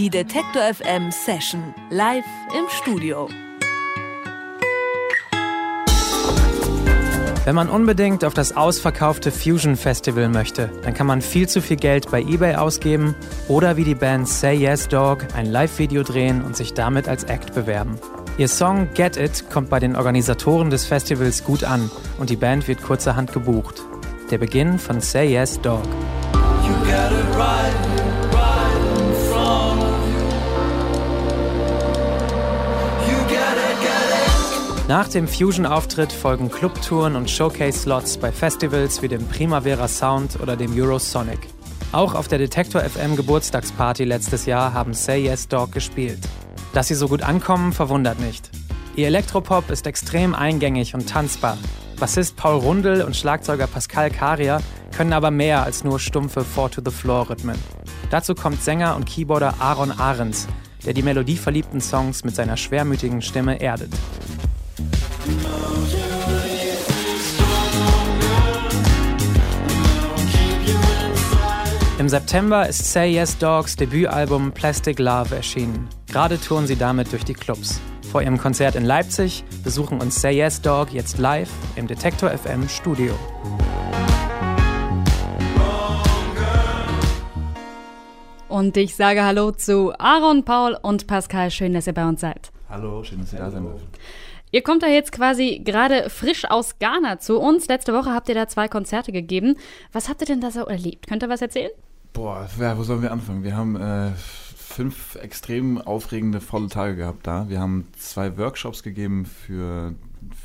Die Detektor FM Session live im Studio. Wenn man unbedingt auf das ausverkaufte Fusion Festival möchte, dann kann man viel zu viel Geld bei eBay ausgeben oder wie die Band Say Yes Dog ein Live-Video drehen und sich damit als Act bewerben. Ihr Song Get It kommt bei den Organisatoren des Festivals gut an und die Band wird kurzerhand gebucht. Der Beginn von Say Yes Dog. Nach dem Fusion-Auftritt folgen Clubtouren und Showcase-Slots bei Festivals wie dem Primavera Sound oder dem Eurosonic. Auch auf der Detektor FM Geburtstagsparty letztes Jahr haben Say Yes Dog gespielt. Dass sie so gut ankommen, verwundert nicht. Ihr Elektropop ist extrem eingängig und tanzbar. Bassist Paul Rundel und Schlagzeuger Pascal Karia können aber mehr als nur stumpfe Four-to-the-Floor-Rhythmen. Dazu kommt Sänger und Keyboarder Aaron Ahrens, der die melodieverliebten Songs mit seiner schwermütigen Stimme erdet. Im September ist Say Yes Dogs Debütalbum Plastic Love erschienen. Gerade touren sie damit durch die Clubs. Vor ihrem Konzert in Leipzig besuchen uns Say Yes Dog jetzt live im Detektor FM Studio. Und ich sage Hallo zu Aaron, Paul und Pascal. Schön, dass ihr bei uns seid. Hallo, schön, dass ihr da seid. Ihr kommt da jetzt quasi gerade frisch aus Ghana zu uns. Letzte Woche habt ihr da zwei Konzerte gegeben. Was habt ihr denn da so erlebt? Könnt ihr was erzählen? Boah, ja, wo sollen wir anfangen? Wir haben äh, fünf extrem aufregende, volle Tage gehabt da. Wir haben zwei Workshops gegeben für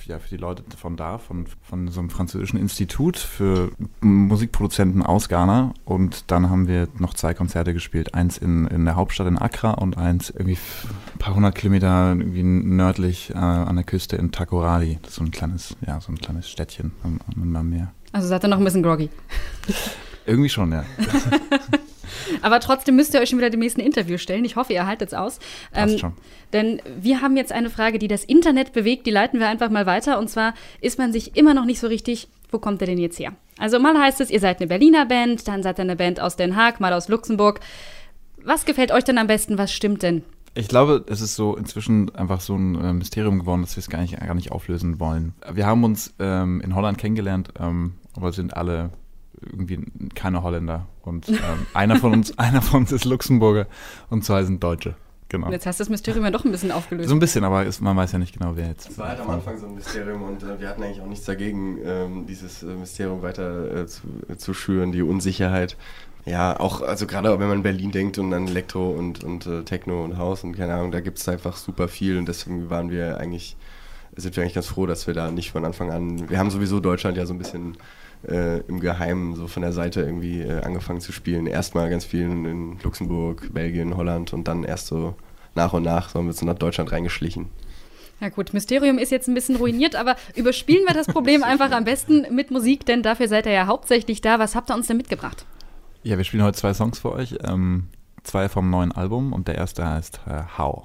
ja, für die Leute von da, von, von so einem französischen Institut für Musikproduzenten aus Ghana. Und dann haben wir noch zwei Konzerte gespielt. Eins in, in der Hauptstadt in Accra und eins irgendwie ein paar hundert Kilometer irgendwie nördlich äh, an der Küste in Takoradi. Das ist so ein kleines, ja, so ein kleines Städtchen am, am Meer. Also seid ihr noch ein bisschen groggy? Irgendwie schon, ja. Aber trotzdem müsst ihr euch schon wieder dem nächsten Interview stellen. Ich hoffe, ihr haltet es aus. Ähm, schon. Denn wir haben jetzt eine Frage, die das Internet bewegt. Die leiten wir einfach mal weiter. Und zwar ist man sich immer noch nicht so richtig, wo kommt er denn jetzt her? Also mal heißt es, ihr seid eine Berliner Band, dann seid ihr eine Band aus Den Haag, mal aus Luxemburg. Was gefällt euch denn am besten? Was stimmt denn? Ich glaube, es ist so inzwischen einfach so ein äh, Mysterium geworden, dass wir es gar nicht, gar nicht auflösen wollen. Wir haben uns ähm, in Holland kennengelernt, ähm, aber sind alle irgendwie keine Holländer. Und ähm, einer, von uns, einer von uns ist Luxemburger und zwei sind Deutsche. Genau. Jetzt hast du das Mysterium ja doch ein bisschen aufgelöst. So ein bisschen, aber ist, man weiß ja nicht genau, wer jetzt. Es war halt am Anfang so ein Mysterium und äh, wir hatten eigentlich auch nichts dagegen, ähm, dieses äh, Mysterium weiter äh, zu, äh, zu, schüren, die Unsicherheit. Ja, auch, also gerade wenn man in Berlin denkt und an Elektro und, und äh, Techno und Haus und keine Ahnung, da gibt es einfach super viel und deswegen waren wir eigentlich, sind wir eigentlich ganz froh, dass wir da nicht von Anfang an, wir haben sowieso Deutschland ja so ein bisschen äh, im Geheimen so von der Seite irgendwie äh, angefangen zu spielen. Erstmal ganz viel in Luxemburg, Belgien, Holland und dann erst so nach und nach so haben wir so nach Deutschland reingeschlichen. Ja gut, Mysterium ist jetzt ein bisschen ruiniert, aber überspielen wir das Problem einfach am besten mit Musik, denn dafür seid ihr ja hauptsächlich da. Was habt ihr uns denn mitgebracht? Ja, wir spielen heute zwei Songs für euch. Ähm, zwei vom neuen Album und der erste heißt äh, How.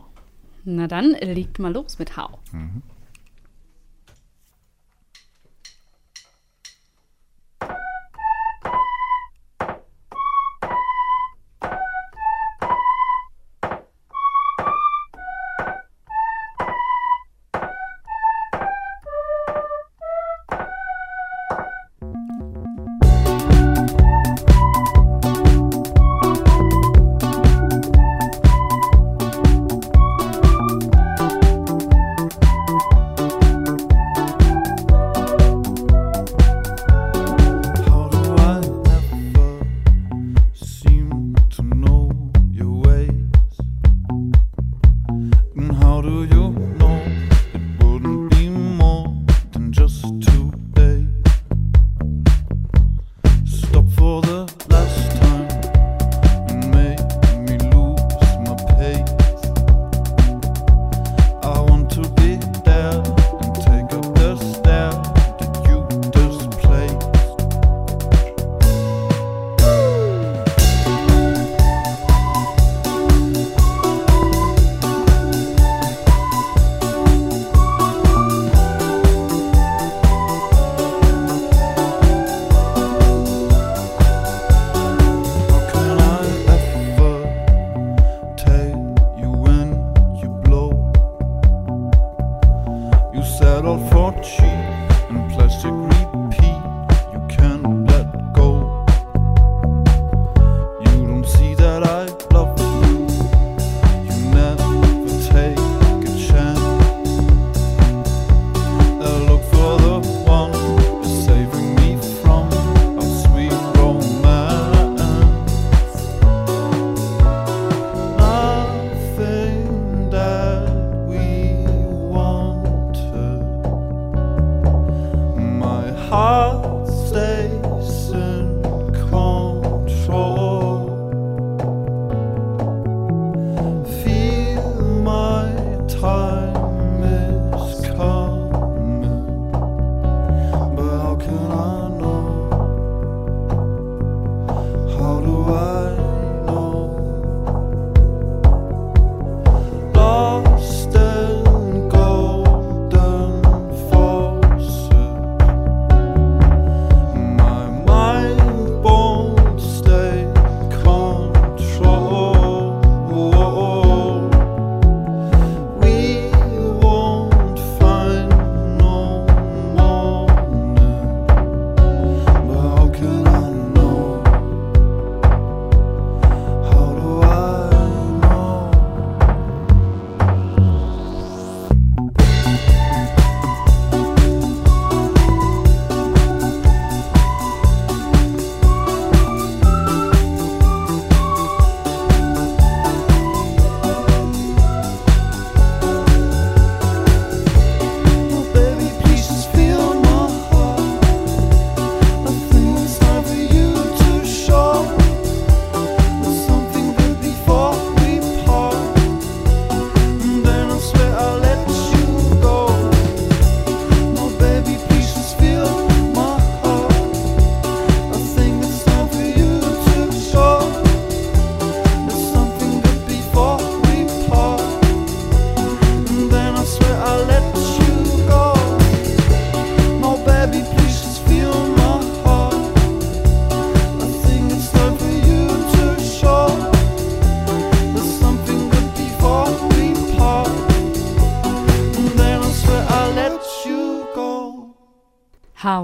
Na dann, legt mal los mit How. Mhm. You settled for cheap and plastic.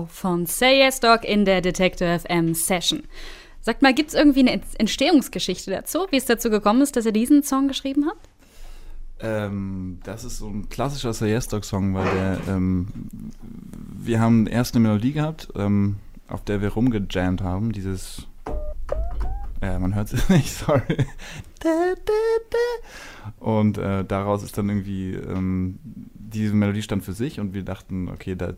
Von Say Yes Dog in der Detector FM Session. Sagt mal, gibt es irgendwie eine Entstehungsgeschichte dazu, wie es dazu gekommen ist, dass ihr diesen Song geschrieben habt? Ähm, das ist so ein klassischer Say Yes Dog Song, weil der, ähm, wir haben erst eine Melodie gehabt, ähm, auf der wir rumgejammt haben, dieses ja, man hört es nicht, sorry. Und äh, daraus ist dann irgendwie, ähm, diese Melodie stand für sich und wir dachten, okay, da,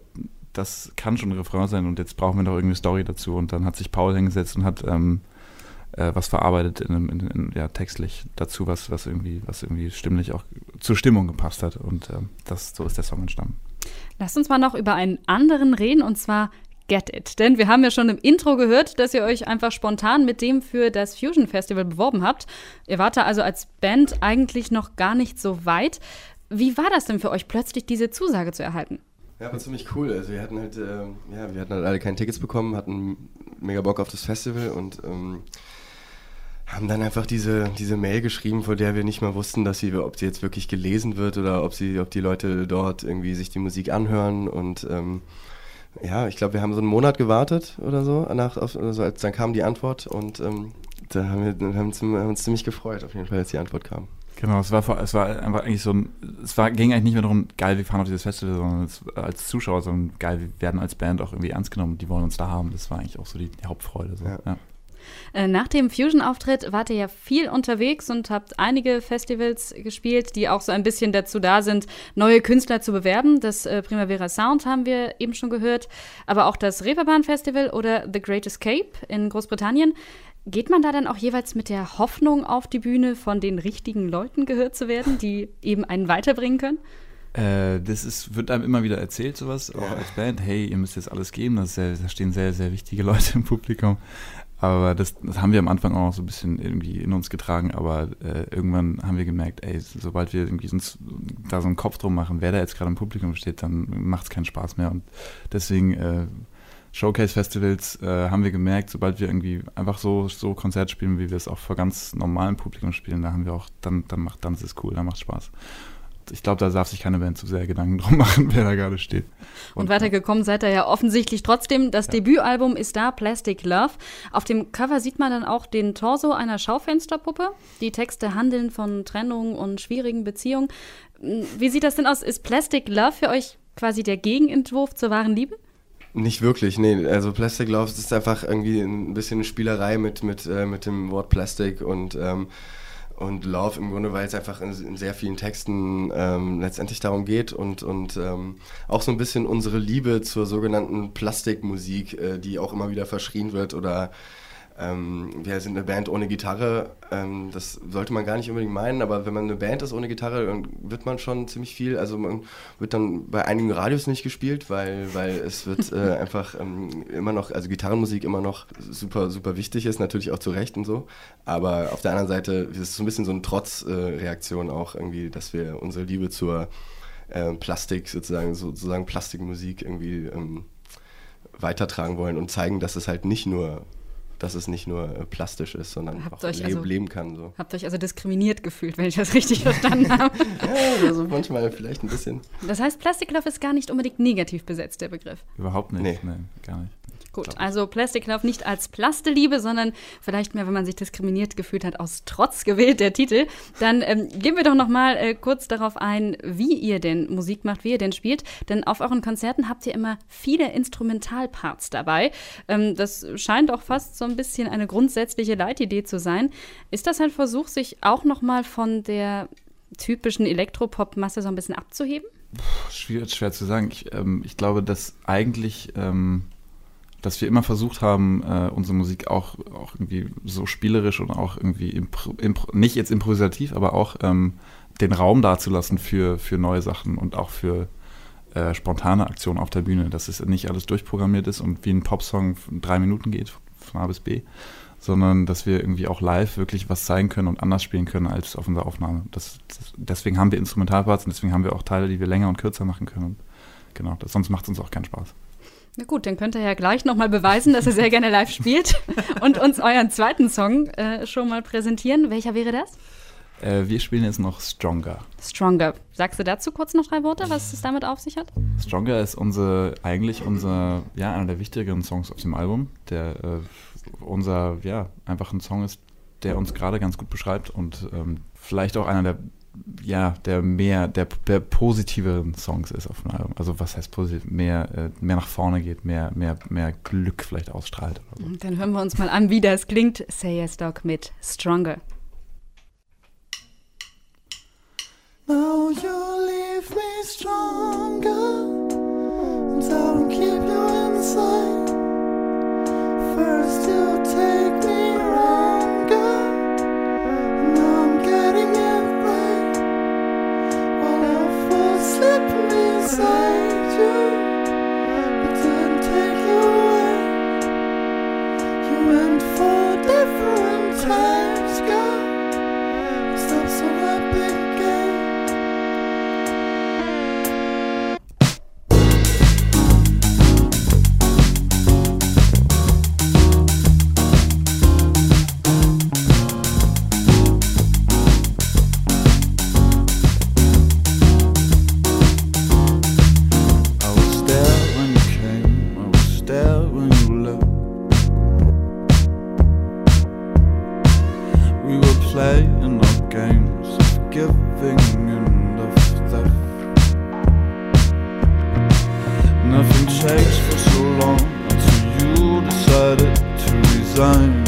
das kann schon ein Refrain sein und jetzt brauchen wir noch irgendwie eine Story dazu. Und dann hat sich Paul hingesetzt und hat ähm, äh, was verarbeitet in, in, in, ja, textlich dazu, was, was, irgendwie, was irgendwie stimmlich auch zur Stimmung gepasst hat. Und äh, das, so ist der Song entstanden. Lasst uns mal noch über einen anderen reden und zwar Get It. Denn wir haben ja schon im Intro gehört, dass ihr euch einfach spontan mit dem für das Fusion Festival beworben habt. Ihr wart da also als Band eigentlich noch gar nicht so weit. Wie war das denn für euch, plötzlich diese Zusage zu erhalten? Ja, war ziemlich cool. Also wir hatten halt, äh, ja, wir hatten halt alle keine Tickets bekommen, hatten mega Bock auf das Festival und ähm, haben dann einfach diese, diese Mail geschrieben, vor der wir nicht mal wussten, dass sie, ob sie jetzt wirklich gelesen wird oder ob sie, ob die Leute dort irgendwie sich die Musik anhören und ähm, ja, ich glaube, wir haben so einen Monat gewartet oder so, nach, auf, also als dann kam die Antwort und ähm, da haben wir, haben, uns, haben uns ziemlich gefreut, auf jeden Fall, als die Antwort kam. Genau, es war, es war einfach eigentlich so ein, es war, ging eigentlich nicht mehr darum, geil, wir fahren auf dieses Festival, sondern es, als Zuschauer, sondern geil, wir werden als Band auch irgendwie ernst genommen, die wollen uns da haben. Das war eigentlich auch so die, die Hauptfreude. So. Ja. Ja. Äh, nach dem Fusion-Auftritt wart ihr ja viel unterwegs und habt einige Festivals gespielt, die auch so ein bisschen dazu da sind, neue Künstler zu bewerben. Das äh, Primavera Sound haben wir eben schon gehört, aber auch das Reeperbahn Festival oder The Great Escape in Großbritannien. Geht man da dann auch jeweils mit der Hoffnung auf die Bühne, von den richtigen Leuten gehört zu werden, die eben einen weiterbringen können? Äh, das ist, wird einem immer wieder erzählt, sowas, auch als Band. Hey, ihr müsst jetzt alles geben. Das sehr, da stehen sehr, sehr wichtige Leute im Publikum. Aber das, das, haben wir am Anfang auch noch so ein bisschen irgendwie in uns getragen, aber äh, irgendwann haben wir gemerkt, ey, sobald wir irgendwie uns da so einen Kopf drum machen, wer da jetzt gerade im Publikum steht, dann macht es keinen Spaß mehr. Und deswegen äh, Showcase-Festivals äh, haben wir gemerkt, sobald wir irgendwie einfach so, so Konzerte spielen, wie wir es auch vor ganz normalem Publikum spielen, da haben wir auch, dann, dann macht, dann ist es cool, dann macht Spaß ich glaube, da darf sich keine Band zu sehr Gedanken drum machen, wer da gerade steht. Und, und weitergekommen seid ihr ja offensichtlich trotzdem. Das ja. Debütalbum ist da, Plastic Love. Auf dem Cover sieht man dann auch den Torso einer Schaufensterpuppe. Die Texte handeln von Trennung und schwierigen Beziehungen. Wie sieht das denn aus? Ist Plastic Love für euch quasi der Gegenentwurf zur wahren Liebe? Nicht wirklich, nee. Also Plastic Love ist einfach irgendwie ein bisschen eine Spielerei mit, mit, äh, mit dem Wort Plastic und ähm, und Love im Grunde, weil es einfach in, in sehr vielen Texten ähm, letztendlich darum geht und, und ähm, auch so ein bisschen unsere Liebe zur sogenannten Plastikmusik, äh, die auch immer wieder verschrien wird oder ähm, wir sind eine Band ohne Gitarre. Ähm, das sollte man gar nicht unbedingt meinen, aber wenn man eine Band ist ohne Gitarre, dann wird man schon ziemlich viel. Also man wird dann bei einigen Radios nicht gespielt, weil, weil es wird äh, einfach ähm, immer noch, also Gitarrenmusik immer noch super, super wichtig ist, natürlich auch zu Recht und so. Aber auf der anderen Seite ist es so ein bisschen so eine Trotzreaktion äh, auch irgendwie, dass wir unsere Liebe zur äh, Plastik sozusagen, sozusagen Plastikmusik irgendwie ähm, weitertragen wollen und zeigen, dass es halt nicht nur dass es nicht nur äh, plastisch ist, sondern habt auch leb also, leben kann. So. Habt euch also diskriminiert gefühlt, wenn ich das richtig verstanden habe. ja, also manchmal vielleicht ein bisschen. Das heißt, Plastiklauf ist gar nicht unbedingt negativ besetzt, der Begriff. Überhaupt nicht, nee. Nein, gar nicht. Gut, also Plastic Love nicht als Plasteliebe, sondern vielleicht mehr, wenn man sich diskriminiert gefühlt hat, aus Trotz gewählt, der Titel. Dann ähm, gehen wir doch noch mal äh, kurz darauf ein, wie ihr denn Musik macht, wie ihr denn spielt. Denn auf euren Konzerten habt ihr immer viele Instrumentalparts dabei. Ähm, das scheint auch fast so ein bisschen eine grundsätzliche Leitidee zu sein. Ist das ein Versuch, sich auch noch mal von der typischen Elektropop-Masse so ein bisschen abzuheben? Schwierig, schwer zu sagen. Ich, ähm, ich glaube, dass eigentlich ähm, dass wir immer versucht haben, äh, unsere Musik auch, auch irgendwie so spielerisch und auch irgendwie impro, impro, nicht jetzt improvisativ, aber auch ähm, den Raum dazulassen für, für neue Sachen und auch für äh, spontane Aktionen auf der Bühne, dass es nicht alles durchprogrammiert ist und wie ein Popsong drei Minuten geht, von A bis B, sondern dass wir irgendwie auch live wirklich was zeigen können und anders spielen können als auf unserer Aufnahme. Das, das, deswegen haben wir Instrumentalparts und deswegen haben wir auch Teile, die wir länger und kürzer machen können. Und genau, das, sonst macht es uns auch keinen Spaß. Na gut, dann könnt ihr ja gleich nochmal beweisen, dass ihr sehr gerne live spielt und uns euren zweiten Song äh, schon mal präsentieren. Welcher wäre das? Äh, wir spielen jetzt noch Stronger. Stronger. Sagst du dazu kurz noch drei Worte, was es damit auf sich hat? Stronger ist unsere, eigentlich unser, ja, einer der wichtigeren Songs auf dem Album, der äh, unser, ja, einfach ein Song ist, der uns gerade ganz gut beschreibt und ähm, vielleicht auch einer der ja, der mehr, der, der positiveren Songs ist auf dem Album. Also was heißt positiv? Mehr, äh, mehr nach vorne geht, mehr, mehr, mehr Glück vielleicht ausstrahlt. So. Dann hören wir uns mal an, wie das klingt. Say Yes Dog mit Stronger. Now you leave me stronger And I don't keep you inside First you take inside. zone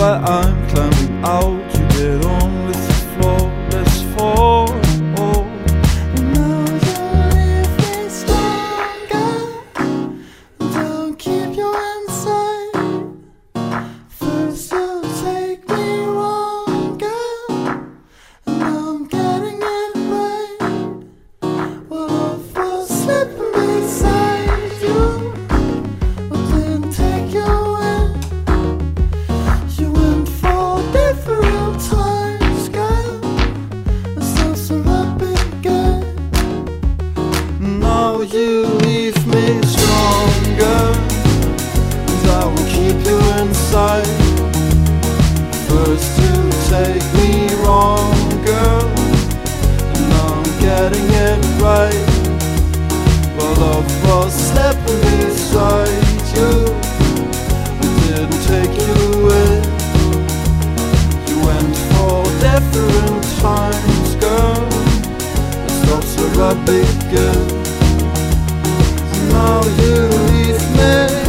what I'm I begin. Now you leave me.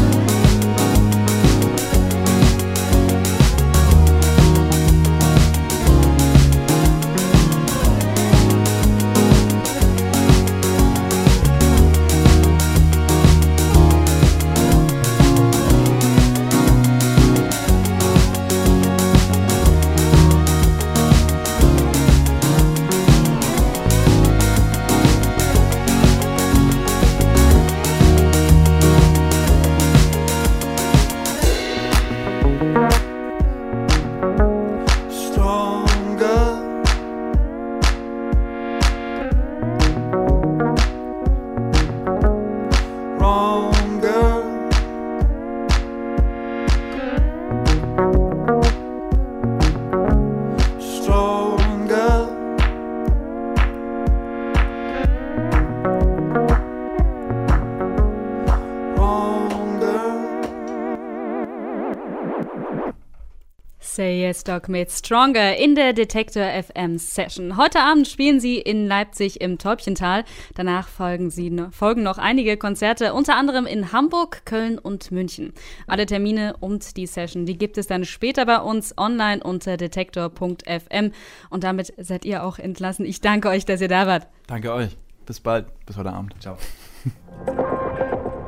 Say Yes Dog mit Stronger in der Detektor FM Session. Heute Abend spielen sie in Leipzig im Täubchental. Danach folgen, sie, folgen noch einige Konzerte, unter anderem in Hamburg, Köln und München. Alle Termine und die Session, die gibt es dann später bei uns online unter detektor.fm. Und damit seid ihr auch entlassen. Ich danke euch, dass ihr da wart. Danke euch. Bis bald. Bis heute Abend. Ciao.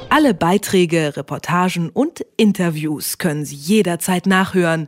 Alle Beiträge, Reportagen und Interviews können Sie jederzeit nachhören